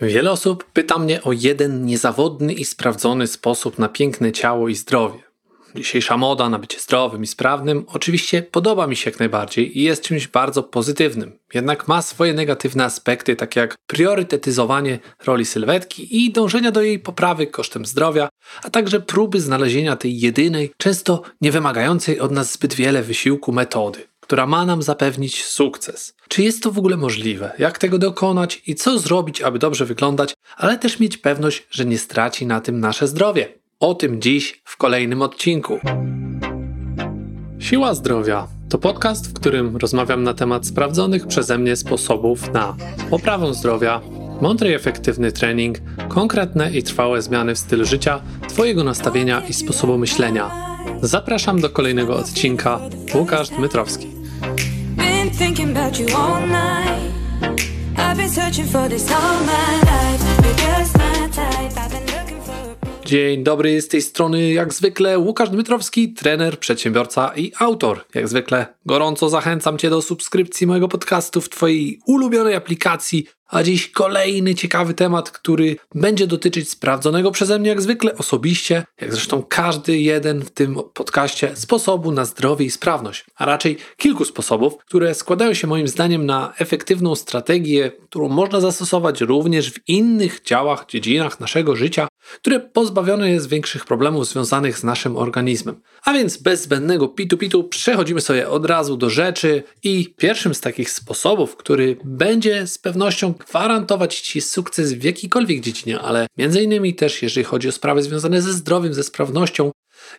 Wiele osób pyta mnie o jeden niezawodny i sprawdzony sposób na piękne ciało i zdrowie. Dzisiejsza moda na bycie zdrowym i sprawnym oczywiście podoba mi się jak najbardziej i jest czymś bardzo pozytywnym. Jednak ma swoje negatywne aspekty, takie jak priorytetyzowanie roli sylwetki i dążenia do jej poprawy kosztem zdrowia, a także próby znalezienia tej jedynej, często nie wymagającej od nas zbyt wiele wysiłku metody która ma nam zapewnić sukces. Czy jest to w ogóle możliwe? Jak tego dokonać i co zrobić, aby dobrze wyglądać, ale też mieć pewność, że nie straci na tym nasze zdrowie? O tym dziś w kolejnym odcinku. Siła zdrowia to podcast, w którym rozmawiam na temat sprawdzonych przeze mnie sposobów na poprawę zdrowia, mądry i efektywny trening, konkretne i trwałe zmiany w stylu życia, Twojego nastawienia i sposobu myślenia. Zapraszam do kolejnego odcinka. Łukasz Dmytrowski. Been thinking about you all night. I've been searching for this all my life. Dzień dobry, z tej strony jak zwykle Łukasz Dmytrowski, trener, przedsiębiorca i autor. Jak zwykle gorąco zachęcam Cię do subskrypcji mojego podcastu w Twojej ulubionej aplikacji a dziś kolejny ciekawy temat, który będzie dotyczyć sprawdzonego przeze mnie jak zwykle osobiście, jak zresztą każdy jeden w tym podcaście, sposobu na zdrowie i sprawność, a raczej kilku sposobów, które składają się moim zdaniem na efektywną strategię, którą można zastosować również w innych działach, dziedzinach naszego życia, które pozbawione jest większych problemów związanych z naszym organizmem. A więc bez zbędnego pitu-pitu przechodzimy sobie od razu do rzeczy i pierwszym z takich sposobów, który będzie z pewnością gwarantować Ci sukces w jakiejkolwiek dziedzinie, ale między innymi też jeżeli chodzi o sprawy związane ze zdrowiem, ze sprawnością,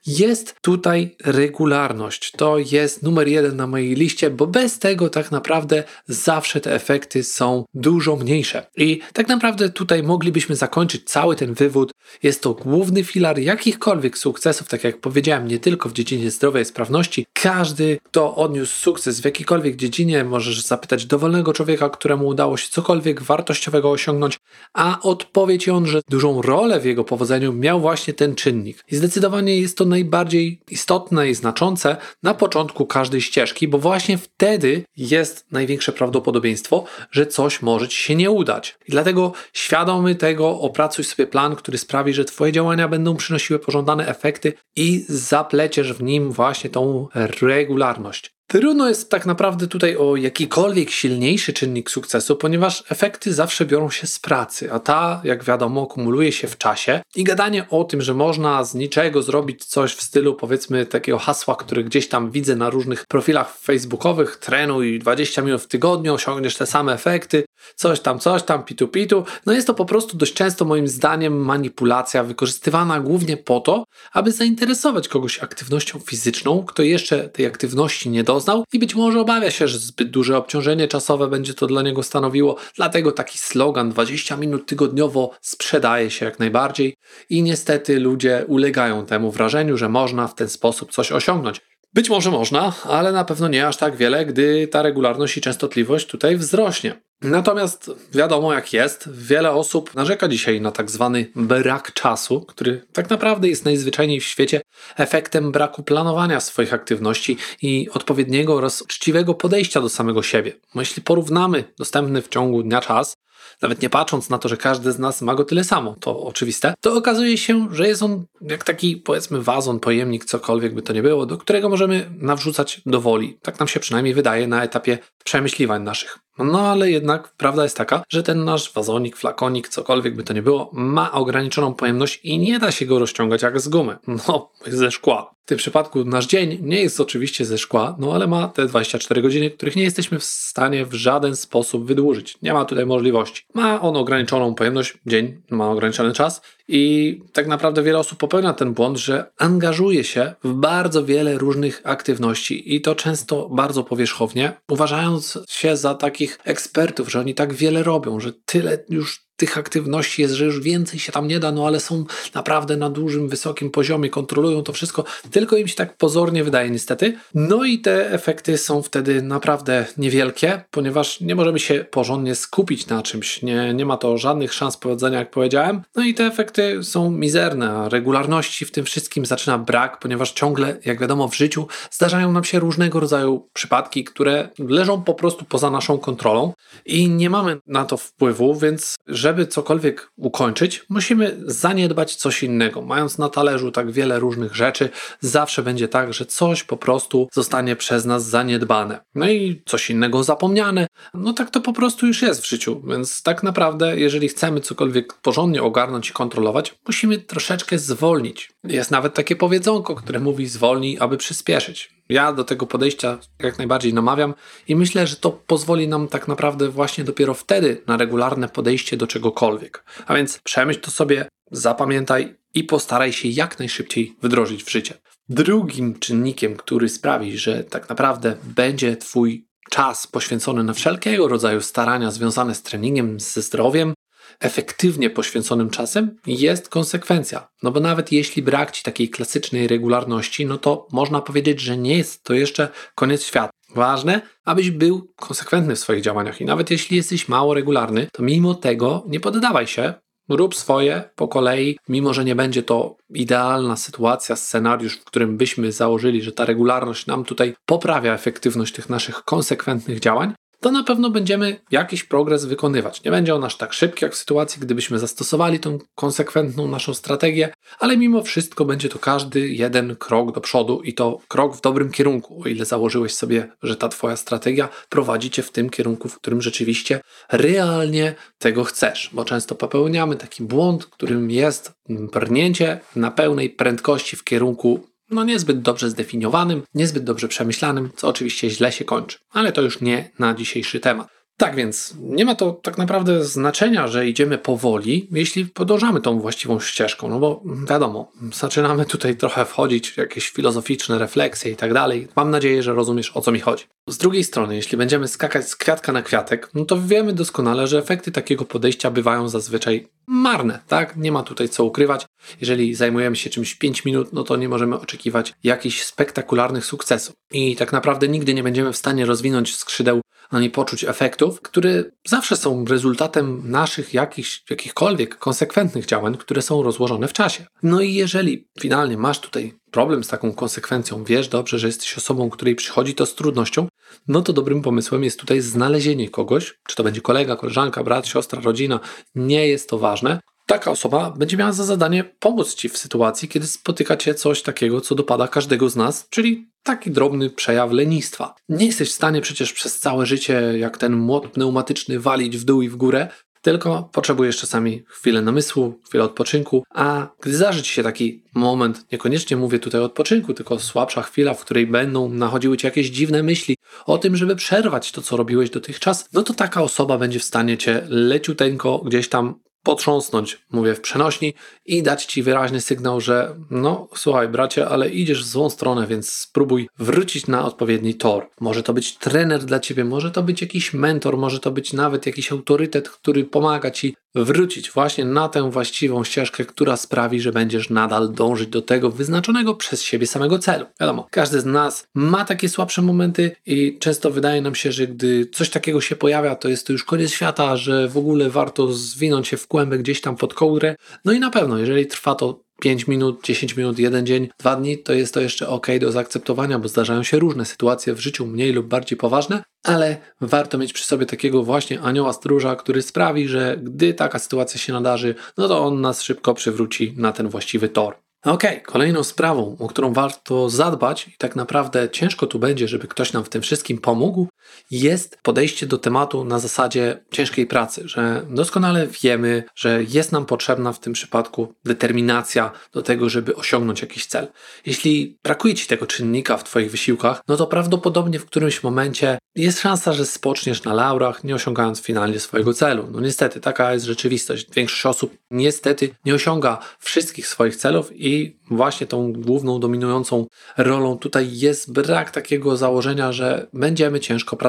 jest tutaj regularność. To jest numer jeden na mojej liście, bo bez tego tak naprawdę zawsze te efekty są dużo mniejsze. I tak naprawdę tutaj moglibyśmy zakończyć cały ten wywód. Jest to główny filar jakichkolwiek sukcesów, tak jak powiedziałem, nie tylko w dziedzinie zdrowia i sprawności. Każdy, kto odniósł sukces w jakiejkolwiek dziedzinie, możesz zapytać dowolnego człowieka, któremu udało się cokolwiek wartościowego osiągnąć, a odpowiedź on, że dużą rolę w jego powodzeniu miał właśnie ten czynnik. I zdecydowanie jest to najbardziej istotne i znaczące na początku każdej ścieżki, bo właśnie wtedy jest największe prawdopodobieństwo, że coś może ci się nie udać. I dlatego świadomy tego opracuj sobie plan, który sprawi, że twoje działania będą przynosiły pożądane efekty i zapleciesz w nim właśnie tą regularność. Trudno jest tak naprawdę tutaj o jakikolwiek silniejszy czynnik sukcesu, ponieważ efekty zawsze biorą się z pracy, a ta, jak wiadomo, kumuluje się w czasie. I gadanie o tym, że można z niczego zrobić coś w stylu, powiedzmy, takiego hasła, które gdzieś tam widzę na różnych profilach facebookowych, trenuj 20 minut w tygodniu, osiągniesz te same efekty, coś tam, coś tam, pitu, pitu. No jest to po prostu dość często, moim zdaniem, manipulacja wykorzystywana głównie po to, aby zainteresować kogoś aktywnością fizyczną, kto jeszcze tej aktywności nie doznał i być może obawia się, że zbyt duże obciążenie czasowe będzie to dla niego stanowiło. Dlatego taki slogan 20 minut tygodniowo sprzedaje się jak najbardziej i niestety ludzie ulegają temu wrażeniu, że można w ten sposób coś osiągnąć. Być może można, ale na pewno nie aż tak wiele, gdy ta regularność i częstotliwość tutaj wzrośnie. Natomiast wiadomo jak jest, wiele osób narzeka dzisiaj na tak zwany brak czasu, który tak naprawdę jest najzwyczajniej w świecie efektem braku planowania swoich aktywności i odpowiedniego oraz uczciwego podejścia do samego siebie. Jeśli porównamy dostępny w ciągu dnia czas nawet nie patrząc na to, że każdy z nas ma go tyle samo, to oczywiste, to okazuje się, że jest on jak taki powiedzmy wazon, pojemnik, cokolwiek by to nie było, do którego możemy nawrzucać do woli. Tak nam się przynajmniej wydaje na etapie przemyśliwań naszych. No ale jednak prawda jest taka, że ten nasz wazonik, flakonik, cokolwiek by to nie było, ma ograniczoną pojemność i nie da się go rozciągać jak z gumy. No, ze szkła. W tym przypadku nasz dzień nie jest oczywiście ze szkła, no ale ma te 24 godziny, których nie jesteśmy w stanie w żaden sposób wydłużyć. Nie ma tutaj możliwości. Ma on ograniczoną pojemność, dzień ma ograniczony czas i tak naprawdę wiele osób popełnia ten błąd, że angażuje się w bardzo wiele różnych aktywności i to często bardzo powierzchownie, uważając się za takich ekspertów, że oni tak wiele robią, że tyle już tych aktywności jest, że już więcej się tam nie da, no ale są naprawdę na dużym, wysokim poziomie, kontrolują to wszystko, tylko im się tak pozornie wydaje niestety. No i te efekty są wtedy naprawdę niewielkie, ponieważ nie możemy się porządnie skupić na czymś, nie, nie ma to żadnych szans powodzenia, jak powiedziałem. No i te efekty są mizerne, a regularności w tym wszystkim zaczyna brak, ponieważ ciągle, jak wiadomo, w życiu zdarzają nam się różnego rodzaju przypadki, które leżą po prostu poza naszą kontrolą i nie mamy na to wpływu, więc żeby cokolwiek ukończyć, musimy zaniedbać coś innego. Mając na talerzu tak wiele różnych rzeczy, zawsze będzie tak, że coś po prostu zostanie przez nas zaniedbane. No i coś innego zapomniane. No tak to po prostu już jest w życiu, więc tak naprawdę, jeżeli chcemy cokolwiek porządnie ogarnąć i kontrolować, musimy troszeczkę zwolnić. Jest nawet takie powiedzonko, które mówi zwolnij, aby przyspieszyć. Ja do tego podejścia jak najbardziej namawiam i myślę, że to pozwoli nam tak naprawdę właśnie dopiero wtedy na regularne podejście do czegokolwiek. A więc przemyśl to sobie, zapamiętaj i postaraj się jak najszybciej wdrożyć w życie. Drugim czynnikiem, który sprawi, że tak naprawdę będzie Twój czas poświęcony na wszelkiego rodzaju starania związane z treningiem, ze zdrowiem, efektywnie poświęconym czasem jest konsekwencja. No bo nawet jeśli brak ci takiej klasycznej regularności, no to można powiedzieć, że nie jest to jeszcze koniec świata. Ważne, abyś był konsekwentny w swoich działaniach i nawet jeśli jesteś mało regularny, to mimo tego nie poddawaj się, Rób swoje po kolei, mimo że nie będzie to idealna sytuacja, scenariusz, w którym byśmy założyli, że ta regularność nam tutaj poprawia efektywność tych naszych konsekwentnych działań, to na pewno będziemy jakiś progres wykonywać. Nie będzie on aż tak szybki, jak w sytuacji, gdybyśmy zastosowali tą konsekwentną naszą strategię, ale mimo wszystko będzie to każdy jeden krok do przodu i to krok w dobrym kierunku, o ile założyłeś sobie, że ta Twoja strategia prowadzi Cię w tym kierunku, w którym rzeczywiście realnie tego chcesz, bo często popełniamy taki błąd, którym jest brnięcie na pełnej prędkości w kierunku no niezbyt dobrze zdefiniowanym, niezbyt dobrze przemyślanym, co oczywiście źle się kończy. Ale to już nie na dzisiejszy temat. Tak więc nie ma to tak naprawdę znaczenia, że idziemy powoli, jeśli podążamy tą właściwą ścieżką, no bo wiadomo, zaczynamy tutaj trochę wchodzić w jakieś filozoficzne refleksje i tak dalej. Mam nadzieję, że rozumiesz o co mi chodzi. Z drugiej strony, jeśli będziemy skakać z kwiatka na kwiatek, no to wiemy doskonale, że efekty takiego podejścia bywają zazwyczaj marne, tak? Nie ma tutaj co ukrywać. Jeżeli zajmujemy się czymś 5 minut, no to nie możemy oczekiwać jakichś spektakularnych sukcesów. I tak naprawdę nigdy nie będziemy w stanie rozwinąć skrzydeł ani poczuć efektów, które zawsze są rezultatem naszych jakichś, jakichkolwiek konsekwentnych działań, które są rozłożone w czasie. No i jeżeli finalnie masz tutaj problem z taką konsekwencją, wiesz dobrze, że jesteś osobą, której przychodzi to z trudnością, no to dobrym pomysłem jest tutaj znalezienie kogoś, czy to będzie kolega, koleżanka, brat, siostra, rodzina, nie jest to ważne. Taka osoba będzie miała za zadanie pomóc ci w sytuacji, kiedy spotyka cię coś takiego, co dopada każdego z nas, czyli taki drobny przejaw lenistwa. Nie jesteś w stanie przecież przez całe życie, jak ten młot pneumatyczny, walić w dół i w górę, tylko potrzebujesz czasami chwilę namysłu, chwilę odpoczynku, a gdy zdarzy Ci się taki moment, niekoniecznie mówię tutaj o odpoczynku, tylko słabsza chwila, w której będą nachodziły Ci jakieś dziwne myśli o tym, żeby przerwać to, co robiłeś dotychczas, no to taka osoba będzie w stanie Cię leciuteńko gdzieś tam potrząsnąć, mówię w przenośni, i dać ci wyraźny sygnał, że no słuchaj bracie, ale idziesz w złą stronę, więc spróbuj wrócić na odpowiedni tor. Może to być trener dla ciebie, może to być jakiś mentor, może to być nawet jakiś autorytet, który pomaga ci wrócić właśnie na tę właściwą ścieżkę, która sprawi, że będziesz nadal dążyć do tego wyznaczonego przez siebie samego celu. Wiadomo, każdy z nas ma takie słabsze momenty i często wydaje nam się, że gdy coś takiego się pojawia, to jest to już koniec świata, że w ogóle warto zwinąć się w kłębek gdzieś tam pod kołrę. No i na pewno, jeżeli trwa to 5 minut, 10 minut, jeden dzień, dwa dni, to jest to jeszcze ok do zaakceptowania, bo zdarzają się różne sytuacje w życiu, mniej lub bardziej poważne, ale warto mieć przy sobie takiego właśnie anioła stróża, który sprawi, że gdy taka sytuacja się nadarzy, no to on nas szybko przywróci na ten właściwy tor. Okay, kolejną sprawą, o którą warto zadbać, i tak naprawdę ciężko tu będzie, żeby ktoś nam w tym wszystkim pomógł, jest podejście do tematu na zasadzie ciężkiej pracy, że doskonale wiemy, że jest nam potrzebna w tym przypadku determinacja do tego, żeby osiągnąć jakiś cel. Jeśli brakuje ci tego czynnika w Twoich wysiłkach, no to prawdopodobnie w którymś momencie jest szansa, że spoczniesz na laurach, nie osiągając finalnie swojego celu. No niestety, taka jest rzeczywistość. Większość osób niestety nie osiąga wszystkich swoich celów i właśnie tą główną, dominującą rolą tutaj jest brak takiego założenia, że będziemy ciężko pracować.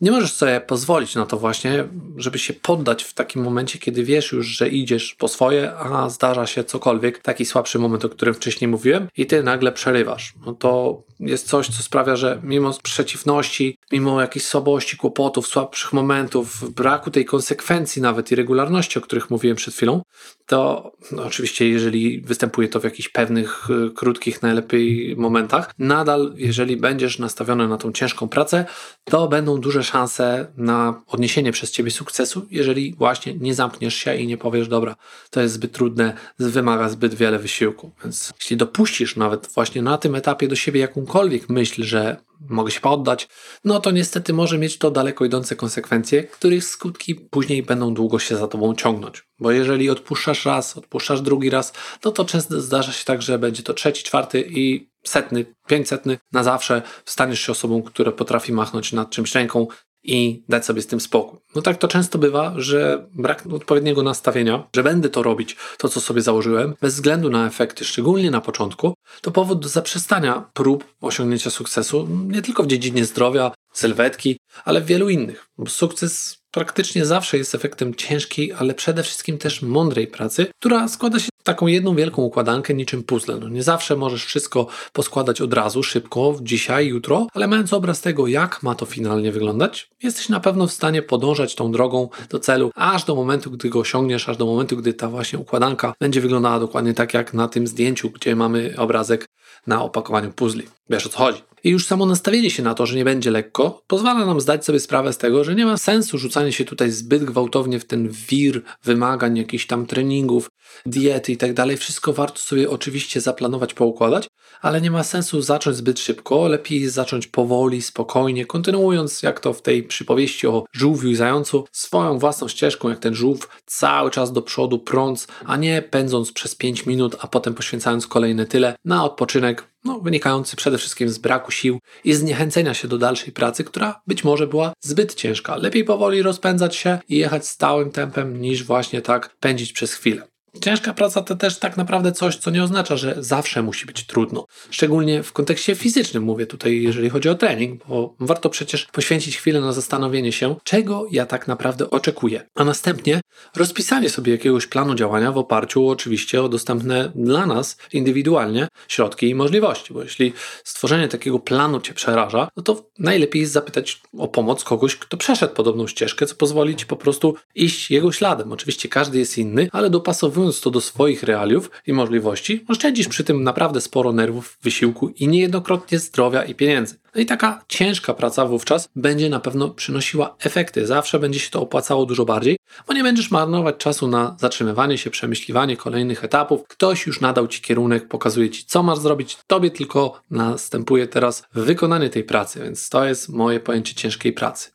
Nie możesz sobie pozwolić na to właśnie, żeby się poddać w takim momencie, kiedy wiesz już, że idziesz po swoje, a zdarza się cokolwiek, taki słabszy moment, o którym wcześniej mówiłem i ty nagle przerywasz. No to jest coś, co sprawia, że mimo przeciwności mimo jakiejś słabości, kłopotów, słabszych momentów, braku tej konsekwencji nawet i regularności, o których mówiłem przed chwilą, to no oczywiście jeżeli występuje to w jakichś pewnych y, krótkich, najlepiej momentach, nadal jeżeli będziesz nastawiony na tą ciężką pracę, to będą duże szanse na odniesienie przez ciebie sukcesu, jeżeli właśnie nie zamkniesz się i nie powiesz, dobra, to jest zbyt trudne, wymaga zbyt wiele wysiłku. Więc jeśli dopuścisz nawet właśnie na tym etapie do siebie jakąkolwiek myśl, że mogę się poddać, no to niestety może mieć to daleko idące konsekwencje, których skutki później będą długo się za tobą ciągnąć. Bo jeżeli odpuszczasz raz, odpuszczasz drugi raz, no to często zdarza się tak, że będzie to trzeci, czwarty i setny, pięćsetny na zawsze staniesz się osobą, która potrafi machnąć nad czymś ręką i dać sobie z tym spokój. No tak to często bywa, że brak odpowiedniego nastawienia, że będę to robić, to co sobie założyłem, bez względu na efekty, szczególnie na początku, to powód do zaprzestania prób osiągnięcia sukcesu nie tylko w dziedzinie zdrowia, sylwetki, ale w wielu innych. Sukces praktycznie zawsze jest efektem ciężkiej, ale przede wszystkim też mądrej pracy, która składa się taką jedną wielką układankę niczym puzzle. No nie zawsze możesz wszystko poskładać od razu, szybko, dzisiaj, jutro, ale mając obraz tego, jak ma to finalnie wyglądać, jesteś na pewno w stanie podążać tą drogą do celu, aż do momentu, gdy go osiągniesz, aż do momentu, gdy ta właśnie układanka będzie wyglądała dokładnie tak, jak na tym zdjęciu, gdzie mamy obrazek na opakowaniu puzli. Wiesz o co chodzi. I już samo nastawienie się na to, że nie będzie lekko, pozwala nam zdać sobie sprawę z tego, że nie ma sensu rzucanie się tutaj zbyt gwałtownie w ten wir wymagań, jakichś tam treningów, diety i tak dalej. Wszystko warto sobie oczywiście zaplanować, poukładać, ale nie ma sensu zacząć zbyt szybko. Lepiej zacząć powoli, spokojnie, kontynuując, jak to w tej przypowieści o żółwiu i zającu, swoją własną ścieżką, jak ten żółw, cały czas do przodu prąc, a nie pędząc przez 5 minut, a potem poświęcając kolejne tyle na odpoczynek, no, wynikający przede wszystkim z braku sił i zniechęcenia się do dalszej pracy, która być może była zbyt ciężka. Lepiej powoli rozpędzać się i jechać stałym tempem, niż właśnie tak pędzić przez chwilę. Ciężka praca to też tak naprawdę coś, co nie oznacza, że zawsze musi być trudno. Szczególnie w kontekście fizycznym mówię tutaj, jeżeli chodzi o trening, bo warto przecież poświęcić chwilę na zastanowienie się, czego ja tak naprawdę oczekuję, a następnie rozpisanie sobie jakiegoś planu działania w oparciu oczywiście o dostępne dla nas indywidualnie środki i możliwości, bo jeśli stworzenie takiego planu cię przeraża, no to najlepiej jest zapytać o pomoc kogoś, kto przeszedł podobną ścieżkę, co pozwoli ci po prostu iść jego śladem. Oczywiście każdy jest inny, ale dopasowując dostosowując to do swoich realiów i możliwości, oszczędzisz przy tym naprawdę sporo nerwów, wysiłku i niejednokrotnie zdrowia i pieniędzy. No i taka ciężka praca wówczas będzie na pewno przynosiła efekty. Zawsze będzie się to opłacało dużo bardziej, bo nie będziesz marnować czasu na zatrzymywanie się, przemyśliwanie kolejnych etapów. Ktoś już nadał ci kierunek, pokazuje ci, co masz zrobić. Tobie tylko następuje teraz wykonanie tej pracy, więc to jest moje pojęcie ciężkiej pracy.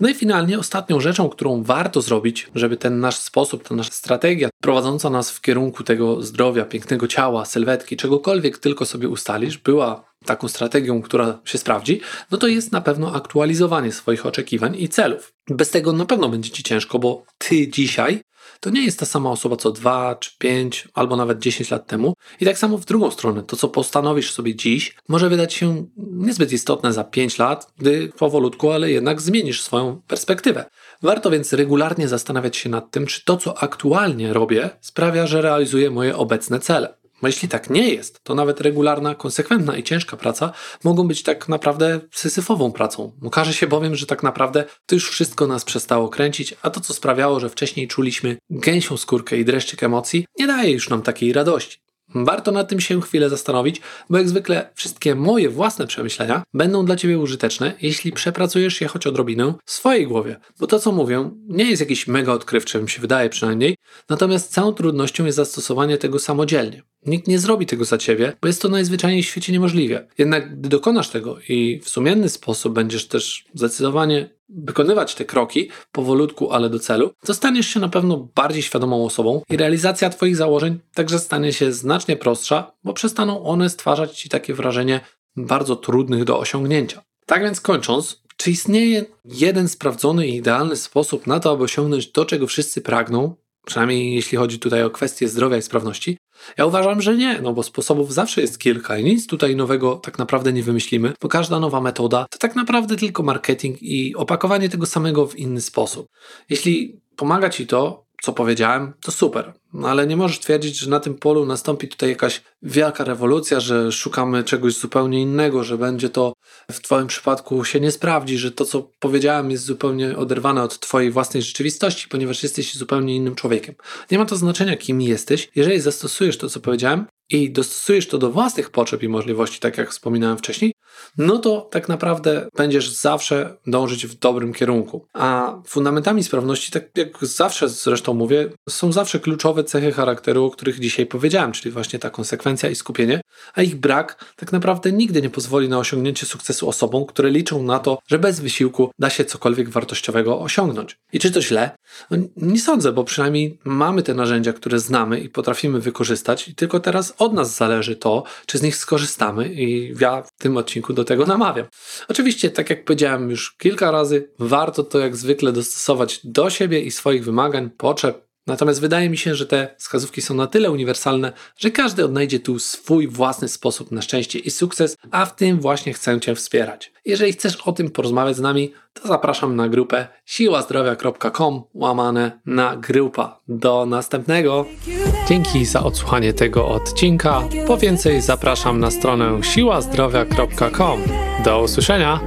No i finalnie ostatnią rzeczą, którą warto zrobić, żeby ten nasz sposób, ta nasza strategia prowadząca nas w kierunku tego zdrowia, pięknego ciała, sylwetki, czegokolwiek tylko sobie ustalisz, była taką strategią, która się sprawdzi, no to jest na pewno aktualizowanie swoich oczekiwań i celów. Bez tego na pewno będzie ci ciężko, bo ty dzisiaj to nie jest ta sama osoba co 2 czy 5 albo nawet 10 lat temu. I tak samo w drugą stronę, to co postanowisz sobie dziś, może wydać się niezbyt istotne za 5 lat, gdy powolutku, ale jednak zmienisz swoją perspektywę. Warto więc regularnie zastanawiać się nad tym, czy to, co aktualnie robię, sprawia, że realizuję moje obecne cele. Bo jeśli tak nie jest, to nawet regularna, konsekwentna i ciężka praca mogą być tak naprawdę sysyfową pracą. Okaże się bowiem, że tak naprawdę to już wszystko nas przestało kręcić, a to, co sprawiało, że wcześniej czuliśmy gęsią skórkę i dreszczyk emocji, nie daje już nam takiej radości. Warto nad tym się chwilę zastanowić, bo jak zwykle wszystkie moje własne przemyślenia będą dla Ciebie użyteczne, jeśli przepracujesz je choć odrobinę w swojej głowie. Bo to, co mówię, nie jest jakiś mega odkrywcze, mi się wydaje przynajmniej, natomiast całą trudnością jest zastosowanie tego samodzielnie. Nikt nie zrobi tego za ciebie, bo jest to najzwyczajniej w świecie niemożliwe. Jednak gdy dokonasz tego i w sumienny sposób będziesz też zdecydowanie wykonywać te kroki powolutku, ale do celu, to staniesz się na pewno bardziej świadomą osobą i realizacja Twoich założeń także stanie się znacznie prostsza, bo przestaną one stwarzać Ci takie wrażenie bardzo trudnych do osiągnięcia. Tak więc kończąc, czy istnieje jeden sprawdzony i idealny sposób na to, aby osiągnąć to, czego wszyscy pragną, przynajmniej jeśli chodzi tutaj o kwestie zdrowia i sprawności? Ja uważam, że nie, no bo sposobów zawsze jest kilka i nic tutaj nowego tak naprawdę nie wymyślimy, bo każda nowa metoda to tak naprawdę tylko marketing i opakowanie tego samego w inny sposób. Jeśli pomaga Ci to, co powiedziałem, to super. No ale nie możesz twierdzić, że na tym polu nastąpi tutaj jakaś wielka rewolucja, że szukamy czegoś zupełnie innego, że będzie to w Twoim przypadku się nie sprawdzi, że to, co powiedziałem, jest zupełnie oderwane od Twojej własnej rzeczywistości, ponieważ jesteś zupełnie innym człowiekiem. Nie ma to znaczenia, kim jesteś. Jeżeli zastosujesz to, co powiedziałem, i dostosujesz to do własnych potrzeb i możliwości, tak jak wspominałem wcześniej, no to tak naprawdę będziesz zawsze dążyć w dobrym kierunku. A fundamentami sprawności, tak jak zawsze zresztą mówię, są zawsze kluczowe cechy charakteru, o których dzisiaj powiedziałem, czyli właśnie ta konsekwencja i skupienie, a ich brak tak naprawdę nigdy nie pozwoli na osiągnięcie sukcesu osobom, które liczą na to, że bez wysiłku da się cokolwiek wartościowego osiągnąć. I czy to źle? No, nie sądzę, bo przynajmniej mamy te narzędzia, które znamy i potrafimy wykorzystać, i tylko teraz od nas zależy to, czy z nich skorzystamy, i ja w tym odcinku do tego namawiam. Oczywiście, tak jak powiedziałem już kilka razy, warto to jak zwykle dostosować do siebie i swoich wymagań, potrzeb, Natomiast wydaje mi się, że te wskazówki są na tyle uniwersalne, że każdy odnajdzie tu swój własny sposób na szczęście i sukces, a w tym właśnie chcę Cię wspierać. Jeżeli chcesz o tym porozmawiać z nami, to zapraszam na grupę siłazdrowia.com łamane na grupa. Do następnego. Dzięki za odsłuchanie tego odcinka. Po więcej zapraszam na stronę siłazdrowia.com. Do usłyszenia.